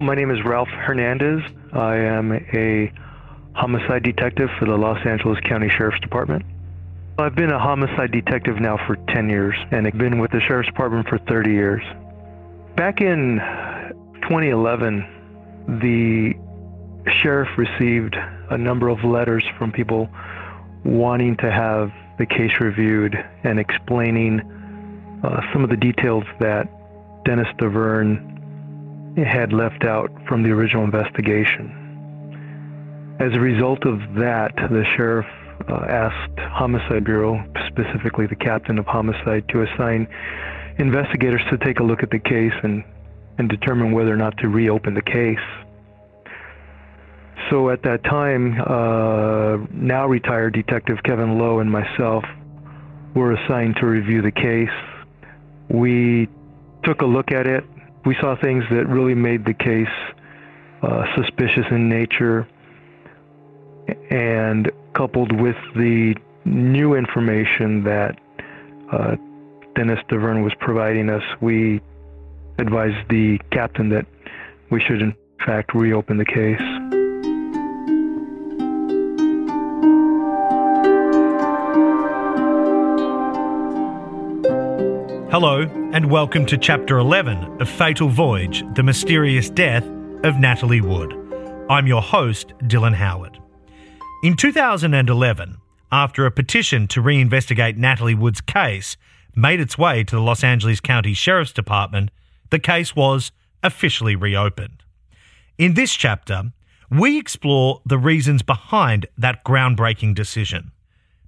My name is Ralph Hernandez. I am a homicide detective for the Los Angeles County Sheriff's Department. I've been a homicide detective now for 10 years, and I've been with the Sheriff's Department for 30 years. Back in 2011, the sheriff received a number of letters from people wanting to have the case reviewed and explaining uh, some of the details that Dennis Davern had left out from the original investigation. As a result of that, the sheriff uh, asked Homicide Bureau, specifically the captain of Homicide, to assign investigators to take a look at the case and, and determine whether or not to reopen the case. So at that time, uh, now retired Detective Kevin Lowe and myself were assigned to review the case. We took a look at it. We saw things that really made the case uh, suspicious in nature. And coupled with the new information that uh, Dennis Davern was providing us, we advised the captain that we should, in fact, reopen the case. Hello, and welcome to Chapter 11 of Fatal Voyage The Mysterious Death of Natalie Wood. I'm your host, Dylan Howard. In 2011, after a petition to reinvestigate Natalie Wood's case made its way to the Los Angeles County Sheriff's Department, the case was officially reopened. In this chapter, we explore the reasons behind that groundbreaking decision.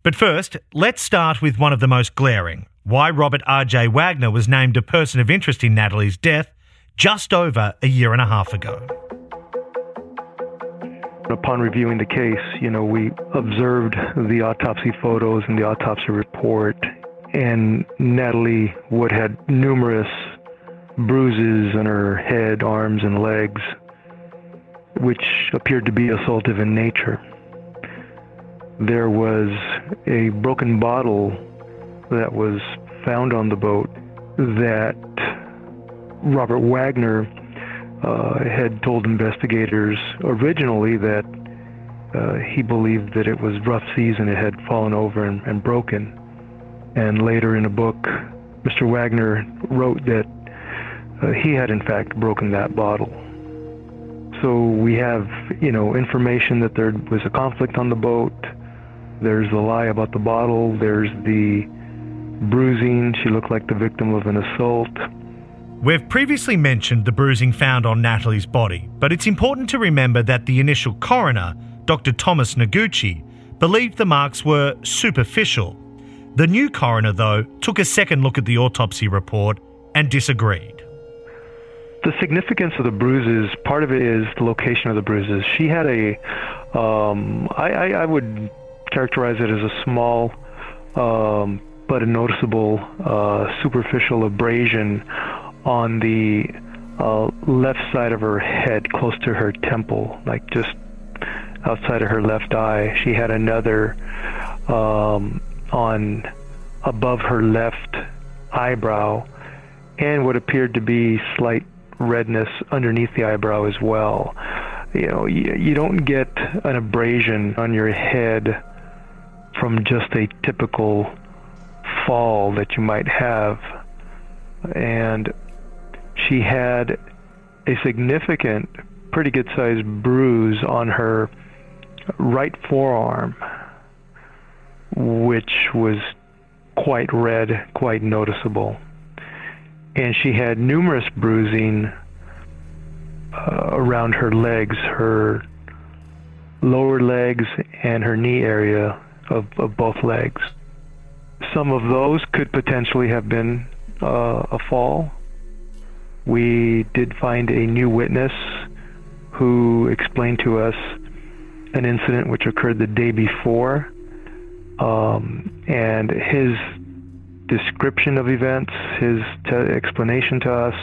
But first, let's start with one of the most glaring why Robert R.J. Wagner was named a person of interest in Natalie's death just over a year and a half ago. Upon reviewing the case, you know, we observed the autopsy photos and the autopsy report, and Natalie Wood had numerous bruises on her head, arms, and legs, which appeared to be assaultive in nature. There was a broken bottle that was found on the boat that Robert Wagner uh, had told investigators originally that uh, he believed that it was rough seas and it had fallen over and, and broken. And later in a book, Mr. Wagner wrote that uh, he had in fact broken that bottle. So we have, you know, information that there was a conflict on the boat. There's the lie about the bottle. There's the bruising. She looked like the victim of an assault. We've previously mentioned the bruising found on Natalie's body, but it's important to remember that the initial coroner, Dr. Thomas Noguchi, believed the marks were superficial. The new coroner, though, took a second look at the autopsy report and disagreed. The significance of the bruises, part of it is the location of the bruises. She had a, um, I, I, I would characterize it as a small um, but a noticeable uh, superficial abrasion on the uh, left side of her head, close to her temple, like just outside of her left eye. She had another um, on above her left eyebrow, and what appeared to be slight redness underneath the eyebrow as well. You know, you, you don't get an abrasion on your head from just a typical fall that you might have. And she had a significant, pretty good sized bruise on her right forearm, which was quite red, quite noticeable. And she had numerous bruising uh, around her legs, her lower legs, and her knee area of, of both legs. Some of those could potentially have been uh, a fall. We did find a new witness who explained to us an incident which occurred the day before, um, and his description of events, his explanation to us,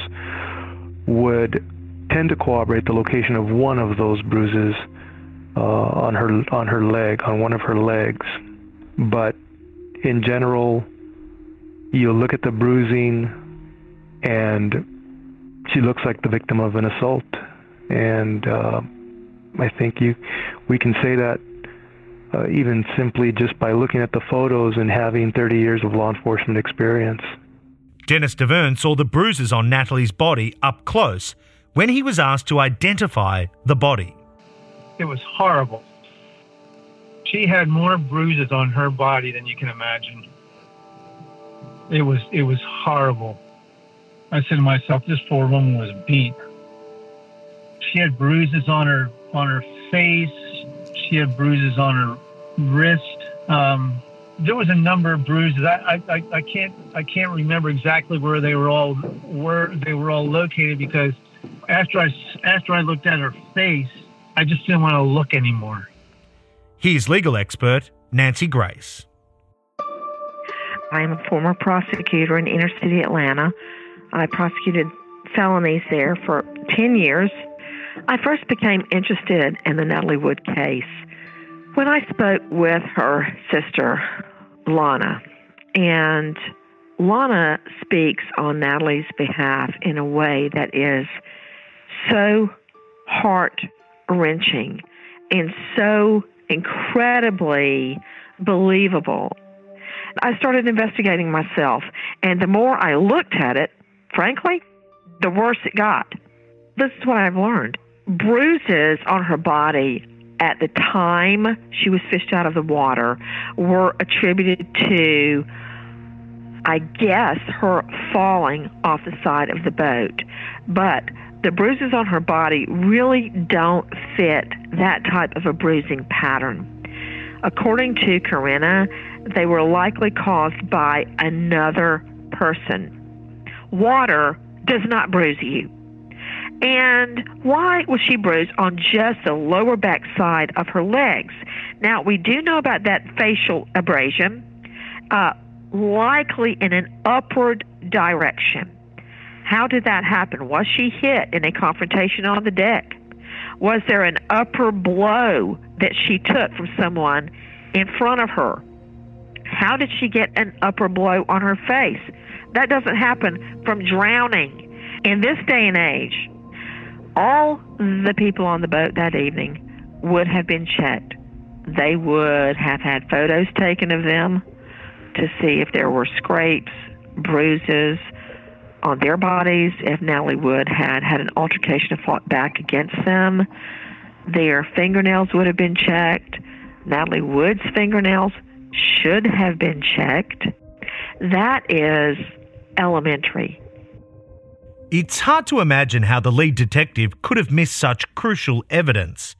would tend to corroborate the location of one of those bruises uh, on her on her leg, on one of her legs. But in general, you look at the bruising and she looks like the victim of an assault. And uh, I think you, we can say that uh, even simply just by looking at the photos and having 30 years of law enforcement experience. Dennis Davern saw the bruises on Natalie's body up close when he was asked to identify the body. It was horrible. She had more bruises on her body than you can imagine. It was it was horrible. I said to myself, this poor woman was beat. She had bruises on her on her face. She had bruises on her wrist. Um, there was a number of bruises. I, I, I can't I can't remember exactly where they were all where they were all located because after I after I looked at her face, I just didn't want to look anymore. Here's legal expert Nancy Grace. I am a former prosecutor in inner city Atlanta. I prosecuted felonies there for 10 years. I first became interested in the Natalie Wood case when I spoke with her sister, Lana. And Lana speaks on Natalie's behalf in a way that is so heart wrenching and so incredibly believable. I started investigating myself, and the more I looked at it, frankly, the worse it got. This is what I've learned. Bruises on her body at the time she was fished out of the water were attributed to, I guess, her falling off the side of the boat. But the bruises on her body really don't fit that type of a bruising pattern. According to Corina, they were likely caused by another person. Water does not bruise you. And why was she bruised on just the lower back side of her legs? Now, we do know about that facial abrasion, uh, likely in an upward direction. How did that happen? Was she hit in a confrontation on the deck? Was there an upper blow that she took from someone in front of her? How did she get an upper blow on her face? That doesn't happen from drowning. In this day and age, all the people on the boat that evening would have been checked. They would have had photos taken of them to see if there were scrapes, bruises on their bodies, if Natalie Wood had had an altercation and fought back against them. Their fingernails would have been checked. Natalie Wood's fingernails should have been checked. That is elementary. It's hard to imagine how the lead detective could have missed such crucial evidence,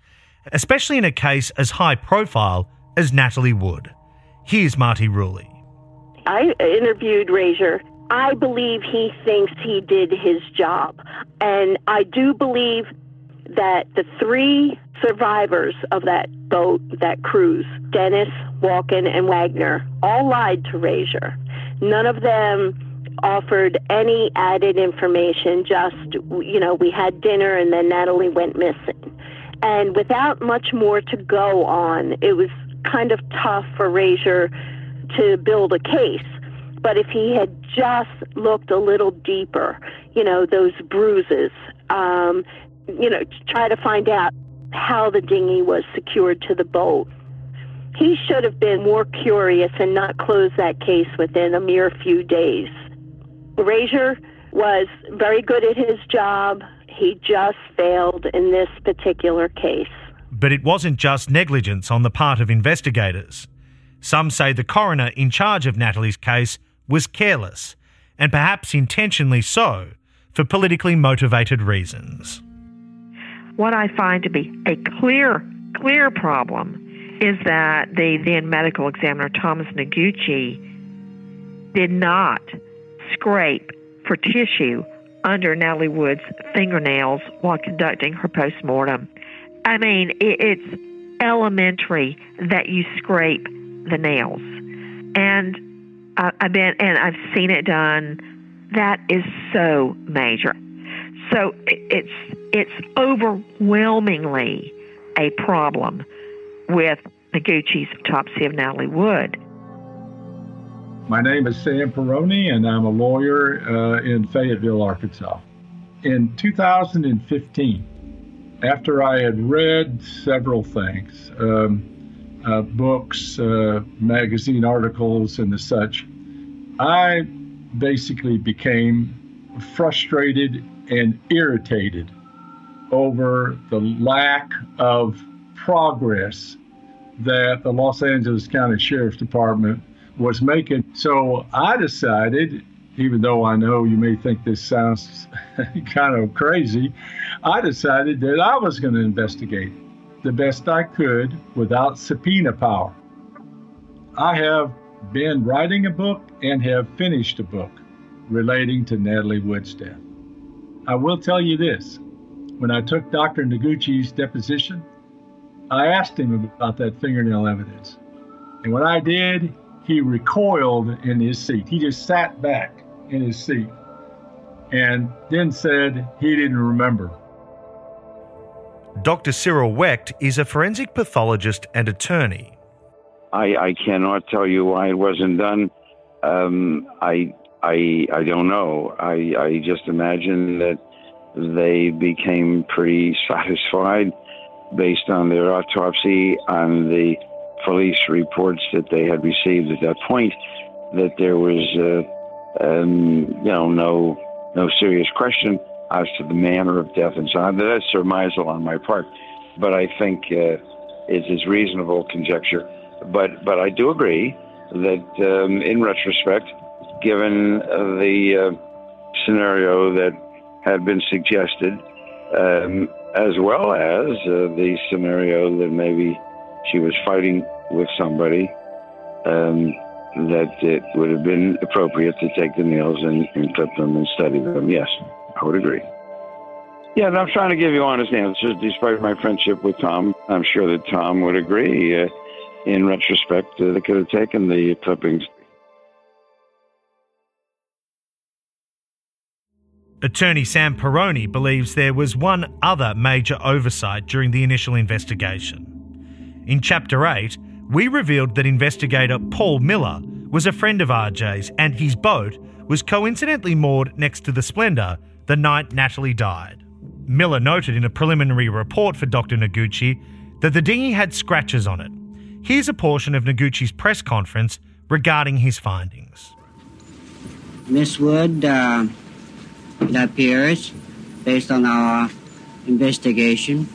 especially in a case as high profile as Natalie Wood. Here's Marti Rulli. I interviewed Rasure. I believe he thinks he did his job. And I do believe that the three survivors of that boat, that cruise, Dennis, Walken, and Wagner, all lied to Rasure. None of them offered any added information, just, you know, we had dinner and then Natalie went missing. And without much more to go on, it was kind of tough for Rasure to build a case. But if he had just looked a little deeper, you know, those bruises, um, you know, try to find out how the dinghy was secured to the boat. He should have been more curious and not closed that case within a mere few days. Rasure was very good at his job. He just failed in this particular case. But it wasn't just negligence on the part of investigators. Some say the coroner in charge of Natalie's case was careless, and perhaps intentionally so, for politically motivated reasons. What I find to be a clear, clear problem is that the then medical examiner, Thomas Noguchi, did not scrape for tissue under Natalie Wood's fingernails while conducting her postmortem. I mean, it's elementary that you scrape the nails, and I've been and I've seen it done. That is so major. So it's it's overwhelmingly a problem with Noguchi's autopsy of Natalie Wood. My name is Sam Perroni, and I'm a lawyer uh, in Fayetteville, Arkansas. In 2015, after I had read several things, um, uh, books, uh, magazine articles, and the such, I basically became frustrated and irritated over the lack of progress that the Los Angeles County Sheriff's Department was making. So I decided, even though I know you may think this sounds kind of crazy, I decided that I was going to investigate the best I could without subpoena power. I have been writing a book and have finished a book relating to Natalie Wood's death. I will tell you this when I took Dr. Noguchi's deposition, I asked him about that fingernail evidence. And when I did, he recoiled in his seat. He just sat back in his seat and then said he didn't remember. Dr. Cyril Wecht is a forensic pathologist and attorney. I, I cannot tell you why it wasn't done. Um, I, I, I don't know. I, I just imagine that they became pretty satisfied based on their autopsy and the police reports that they had received at that point that there was, uh, um, you know, no no serious question as to the manner of death and so on. That's surmisal on my part, but I think uh, it is reasonable conjecture. But but I do agree that um, in retrospect, given the uh, scenario that had been suggested, um, as well as uh, the scenario that maybe she was fighting with somebody, um, that it would have been appropriate to take the nails and, and clip them and study them. Yes, I would agree. Yeah, and I'm trying to give you honest answers despite my friendship with Tom. I'm sure that Tom would agree. Uh, in retrospect, uh, they could have taken the clippings Attorney Sam Perroni believes there was one other major oversight during the initial investigation. In Chapter 8, we revealed that investigator Paul Miller was a friend of RJ's and his boat was coincidentally moored next to the Splendor the night Natalie died. Miller noted in a preliminary report for Dr. Noguchi that the dinghy had scratches on it. Here's a portion of Noguchi's press conference regarding his findings. Miss Wood, uh it appears, based on our investigation,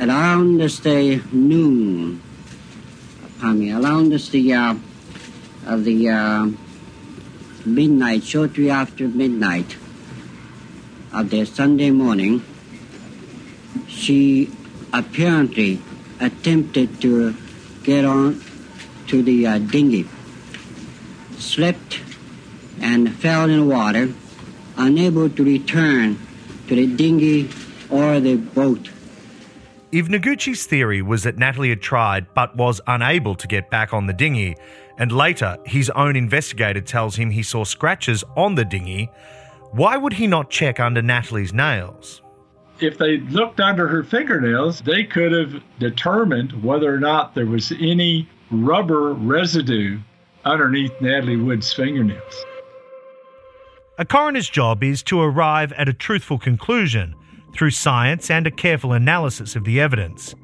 around the noon, pardon me, around the, uh, of the uh, midnight, shortly after midnight of the Sunday morning, she apparently attempted to get on to the uh, dinghy, slipped and fell in the water, unable to return to the dinghy or the boat. If Noguchi's theory was that Natalie had tried but was unable to get back on the dinghy, and later his own investigator tells him he saw scratches on the dinghy, why would he not check under Natalie's nails? If they looked under her fingernails, they could have determined whether or not there was any rubber residue underneath Natalie Wood's fingernails. A coroner's job is to arrive at a truthful conclusion through science and a careful analysis of the evidence.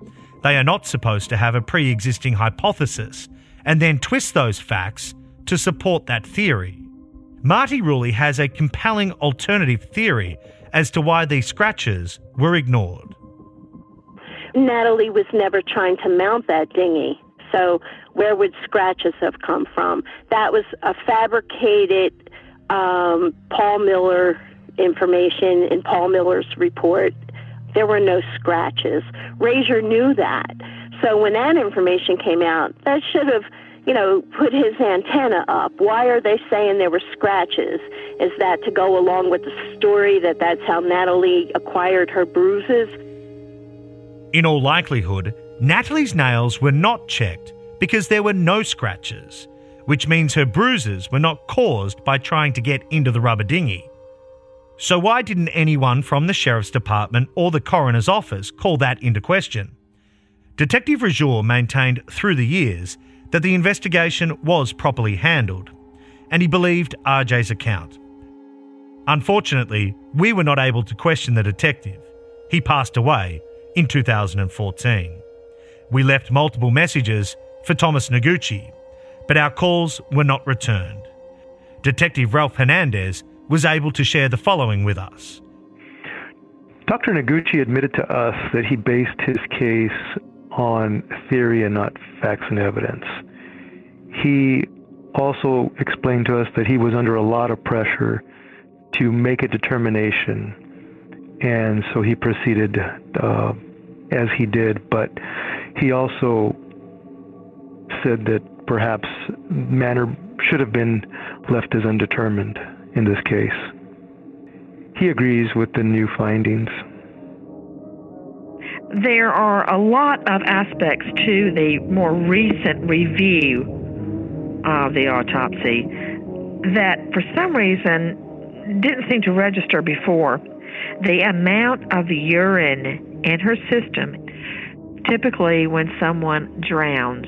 They are not supposed to have a pre existing hypothesis and then twist those facts to support that theory. Marti Rulli has a compelling alternative theory as to why these scratches were ignored. Natalie was never trying to mount that dinghy. So, where would scratches have come from? That was a fabricated um, Paul Miller information in Paul Miller's report. There were no scratches. Rasure knew that. So when that information came out, that should have, you know, put his antenna up. Why are they saying there were scratches? Is that to go along with the story that that's how Natalie acquired her bruises? In all likelihood, Natalie's nails were not checked because there were no scratches which means her bruises were not caused by trying to get into the rubber dinghy. So, why didn't anyone from the Sheriff's Department or the Coroner's Office call that into question? Detective Rasure maintained through the years that the investigation was properly handled, and he believed RJ's account. Unfortunately, we were not able to question the detective. He passed away in 2014. We left multiple messages for Thomas Noguchi, but our calls were not returned. Detective Ralph Hernandez was able to share the following with us. Dr. Noguchi admitted to us that he based his case on theory and not facts and evidence. He also explained to us that he was under a lot of pressure to make a determination, and so he proceeded uh, as he did. But he also said that perhaps manner should have been left as undetermined in this case. He agrees with the new findings. There are a lot of aspects to the more recent review of the autopsy that, for some reason, didn't seem to register before. The amount of urine in her system, typically when someone drowns,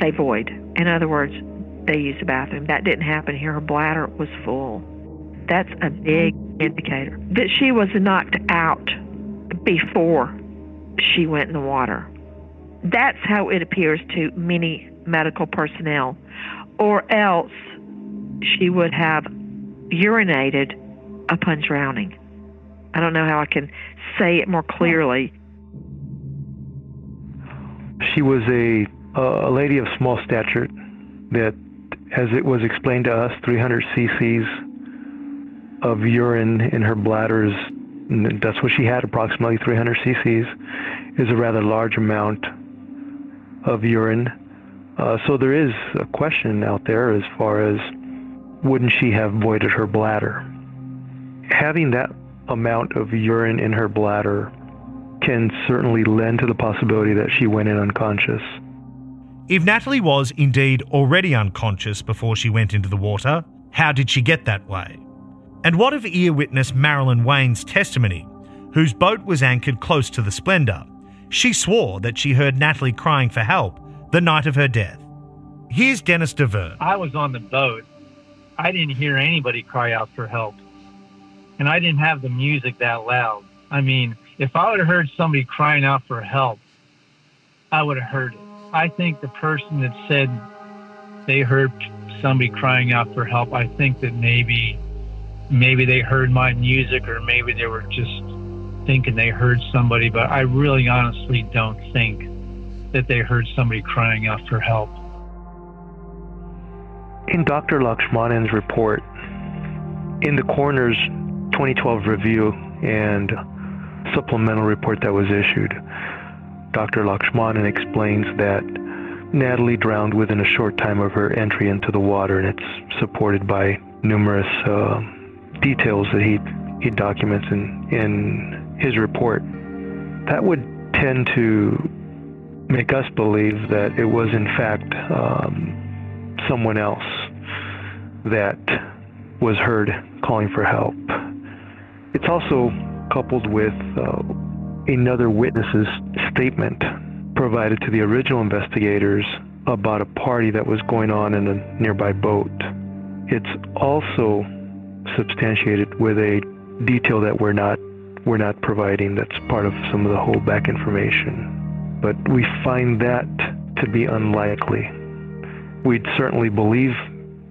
they void. In other words, they use the bathroom. That didn't happen here. Her bladder was full. That's a big indicator that she was knocked out before she went in the water. That's how it appears to many medical personnel. Or else she would have urinated upon drowning. I don't know how I can say it more clearly. She was a a lady of small stature that, as it was explained to us, 300 cc's of urine in her bladders. That's what she had, approximately 300 cc's, is a rather large amount of urine. Uh, so there is a question out there as far as wouldn't she have voided her bladder? Having that amount of urine in her bladder can certainly lend to the possibility that she went in unconscious. If Natalie was indeed already unconscious before she went into the water, how did she get that way? And what of ear witness Marilyn Wayne's testimony, whose boat was anchored close to the Splendor? She swore that she heard Natalie crying for help the night of her death. Here's Dennis Davern. I was on the boat. I didn't hear anybody cry out for help. And I didn't have the music that loud. I mean, if I would have heard somebody crying out for help, I would have heard it. I think the person that said they heard somebody crying out for help, I think that maybe maybe they heard my music or maybe they were just thinking they heard somebody, but I really honestly don't think that they heard somebody crying out for help. In Dr. Lakshmanan's report, in the coroner's 2012 review and supplemental report that was issued, Dr. Lakshmanan explains that Natalie drowned within a short time of her entry into the water, and it's supported by numerous uh, details that he he documents in in his report. That would tend to make us believe that it was in fact um, someone else that was heard calling for help. It's also coupled with uh, another witness's statement provided to the original investigators about a party that was going on in a nearby boat. It's also substantiated with a detail that we're not we're not providing that's part of some of the holdback information. But we find that to be unlikely. We'd certainly believe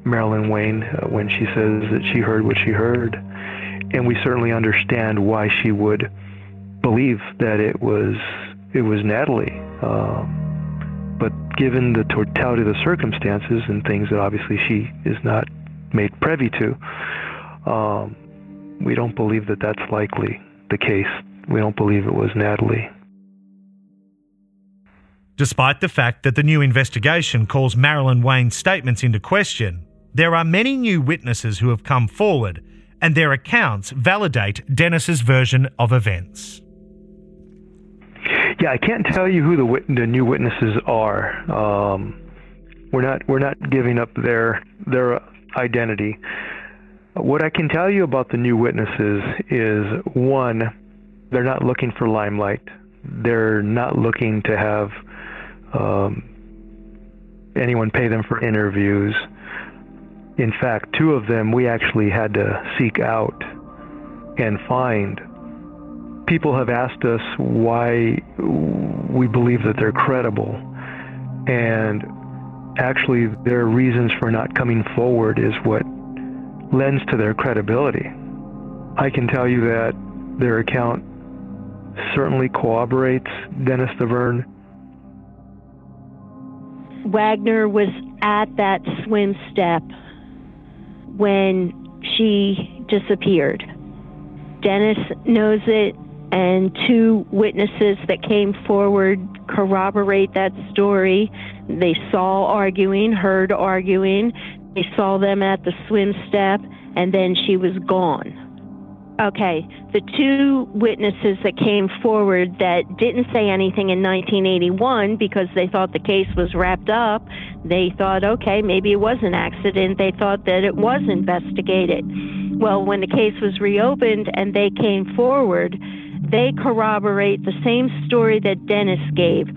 Marilyn Wayne uh, when she says that she heard what she heard, and we certainly understand why she would believe that it was it was Natalie. Um, but given the totality of the circumstances and things that obviously she is not made privy to, um, we don't believe that that's likely the case. We don't believe it was Natalie. Despite the fact that the new investigation calls Marilyn Wayne's statements into question, there are many new witnesses who have come forward, and their accounts validate Dennis's version of events. Yeah, I can't tell you who the wit- the new witnesses are. Um, we're not we're not giving up their their identity. What I can tell you about the new witnesses is one, they're not looking for limelight. They're not looking to have um, anyone pay them for interviews. In fact, two of them we actually had to seek out and find. People have asked us why we believe that they're credible. And actually, their reasons for not coming forward is what lends to their credibility. I can tell you that their account certainly corroborates Dennis Davern. Wagner was at that swim step when she disappeared. Dennis knows it, and two witnesses that came forward corroborate that story. They saw arguing, heard arguing, they saw them at the swim step, and then she was gone. Okay, the two witnesses that came forward that didn't say anything in 1981 because they thought the case was wrapped up, they thought, okay, maybe it was an accident. They thought that it was investigated. Well, when the case was reopened and they came forward, they corroborate the same story that Dennis gave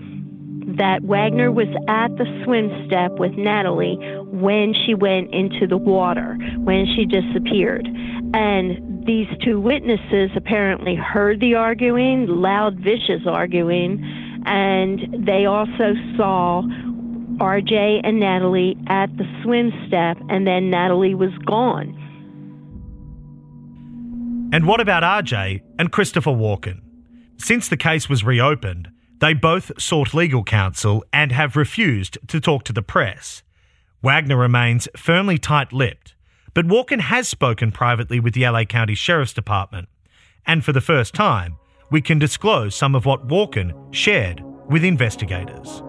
that Wagner was at the swim step with Natalie when she went into the water, when she disappeared. And these two witnesses apparently heard the arguing, loud, vicious arguing, and they also saw RJ and Natalie at the swim step, and then Natalie was gone. And what about RJ and Christopher Walken? Since the case was reopened, they both sought legal counsel and have refused to talk to the press. Wagner remains firmly tight lipped, but Walken has spoken privately with the LA County Sheriff's Department. And for the first time, we can disclose some of what Walken shared with investigators.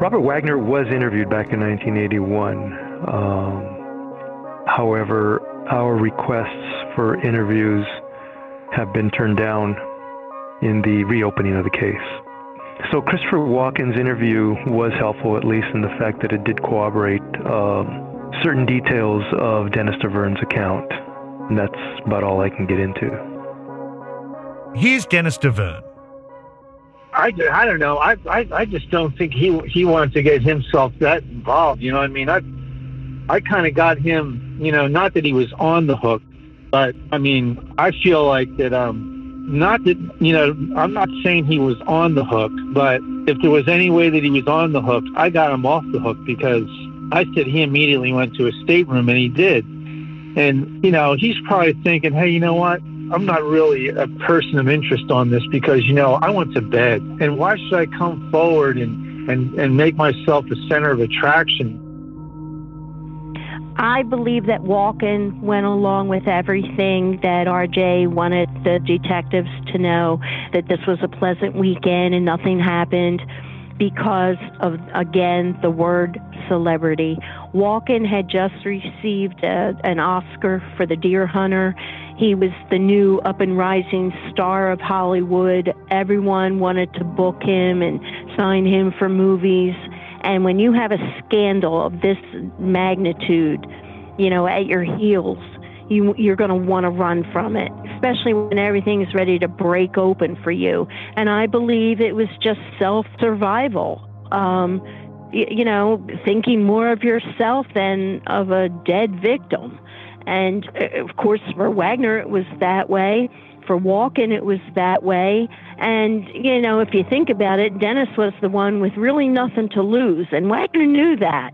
Robert Wagner was interviewed back in 1981. Um, however, our requests for interviews have been turned down in the reopening of the case. So Christopher Walken's interview was helpful, at least in the fact that it did corroborate um, certain details of Dennis Davern's account. And that's about all I can get into. Here's Dennis Davern. I, I don't know. I, I I just don't think he he wanted to get himself that involved. You know what I mean? I I kind of got him. You know, not that he was on the hook, but I mean, I feel like that. Um, not that you know, I'm not saying he was on the hook, but if there was any way that he was on the hook, I got him off the hook because I said he immediately went to a stateroom, and he did. And you know, he's probably thinking, hey, you know what? I'm not really a person of interest on this because, you know, I went to bed. And why should I come forward and, and, and make myself the center of attraction? I believe that Walken went along with everything that RJ wanted the detectives to know that this was a pleasant weekend and nothing happened because of, again, the word celebrity. Walken had just received a, an Oscar for The Deer Hunter. He was the new up and rising star of Hollywood. Everyone wanted to book him and sign him for movies. And when you have a scandal of this magnitude, you know, at your heels, you, you're going to want to run from it, especially when everything is ready to break open for you. And I believe it was just self survival. Um, you, you know, thinking more of yourself than of a dead victim. And uh, of course, for Wagner, it was that way. For Walken, it was that way. And, you know, if you think about it, Dennis was the one with really nothing to lose. And Wagner knew that.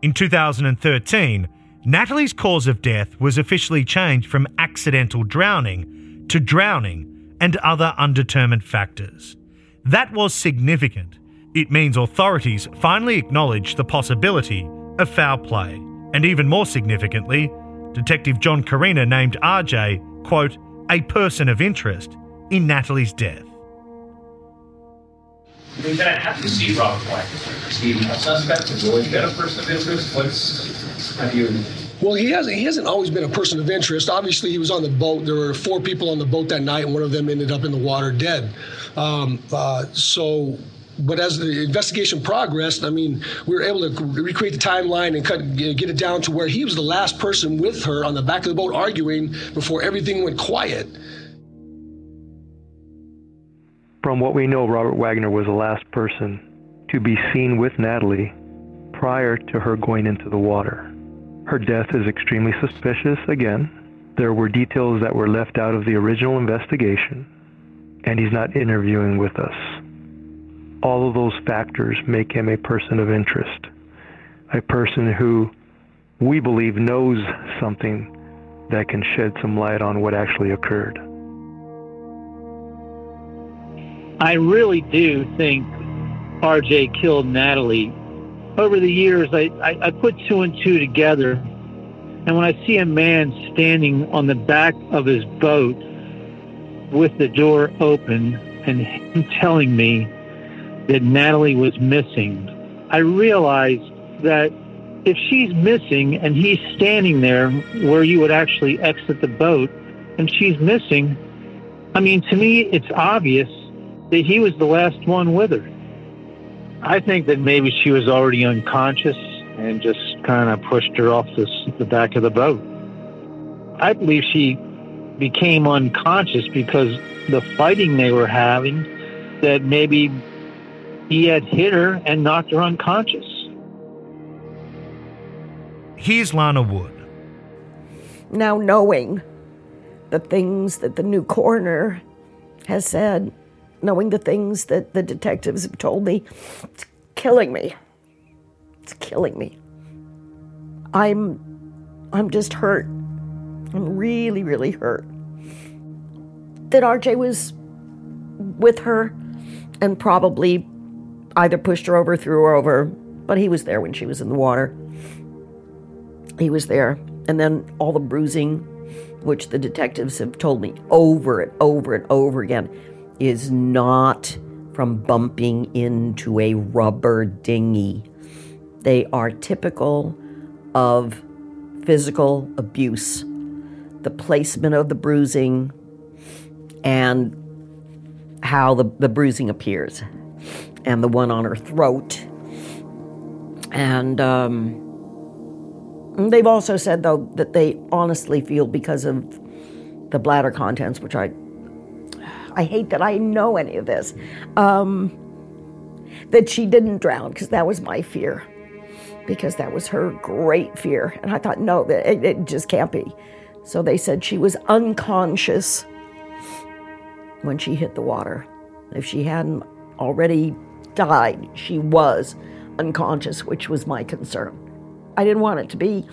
In 2013, Natalie's cause of death was officially changed from accidental drowning to drowning and other undetermined factors. That was significant. It means authorities finally acknowledged the possibility of foul play. And even more significantly, Detective John Corina named RJ, quote, a person of interest in Natalie's death. We're going to have to see Robert Wagner. Is he a suspect? Has he always been a person of interest? What's, how do you... Well, he hasn't. He hasn't always been a person of interest. Obviously, he was on the boat. There were four people on the boat that night, and one of them ended up in the water dead. Um, uh, so, but as the investigation progressed, I mean, we were able to recreate the timeline and cut, get it down to where he was the last person with her on the back of the boat arguing before everything went quiet. From what we know, Robert Wagner was the last person to be seen with Natalie prior to her going into the water. Her death is extremely suspicious again, there were details that were left out of the original investigation, and he's not interviewing with us. All of those factors make him a person of interest, a person who we believe knows something that can shed some light on what actually occurred. I really do think RJ killed Natalie. Over the years, I, I, I put two and two together, and when I see a man standing on the back of his boat with the door open and him telling me that Natalie was missing, I realized that if she's missing and he's standing there where you would actually exit the boat and she's missing, I mean, to me, it's obvious that he was the last one with her. I think that maybe she was already unconscious and just kind of pushed her off this, the back of the boat. I believe she became unconscious because the fighting they were having, that maybe he had hit her and knocked her unconscious. Here's Lana Wood. Now, knowing the things that the new coroner has said, knowing the things that the detectives have told me, it's killing me. It's killing me. I'm I'm just hurt. I'm really, really hurt. That RJ was with her and probably either pushed her over, threw her over, but he was there when she was in the water. He was there. And then all the bruising, which the detectives have told me over and over and over again, is not from bumping into a rubber dinghy. They are typical of physical abuse, the placement of the bruising, and how the, the bruising appears, and the one on her throat. And um, they've also said, though, that they honestly feel because of the bladder contents, which I I hate that I know any of this, um, that she didn't drown because that was my fear, because that was her great fear. And I thought, no, it, it just can't be. So they said she was unconscious when she hit the water. If she hadn't already died, she was unconscious, which was my concern. I didn't want it to be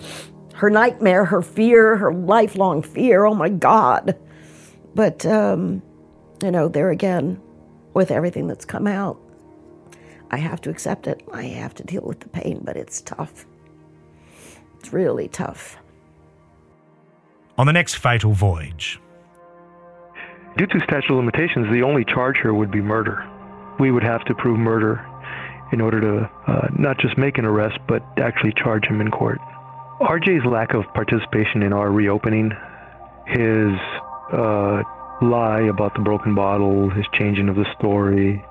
her nightmare, her fear, her lifelong fear. Oh my God. But um, you know, there again, with everything that's come out, I have to accept it. I have to deal with the pain, but it's tough. It's really tough. On the next fatal voyage. Due to statute of limitations, the only charge here would be murder. We would have to prove murder in order to uh, not just make an arrest, but actually charge him in court. RJ's lack of participation in our reopening, his uh, lie about the broken bottle, his changing of the story,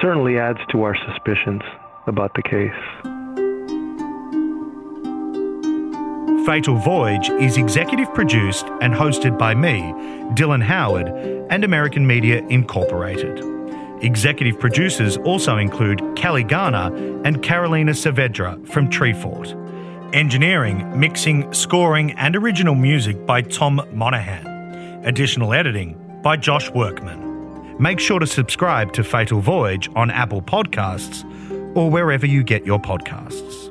certainly adds to our suspicions about the case. Fatal Voyage is executive produced and hosted by me, Dylan Howard, and American Media Incorporated. Executive producers also include Kelly Garner and Carolina Saavedra from Treefort. Engineering, mixing, scoring, and original music by Tom Monahan. Additional editing by Josh Workman. Make sure to subscribe to Fatal Voyage on Apple Podcasts or wherever you get your podcasts.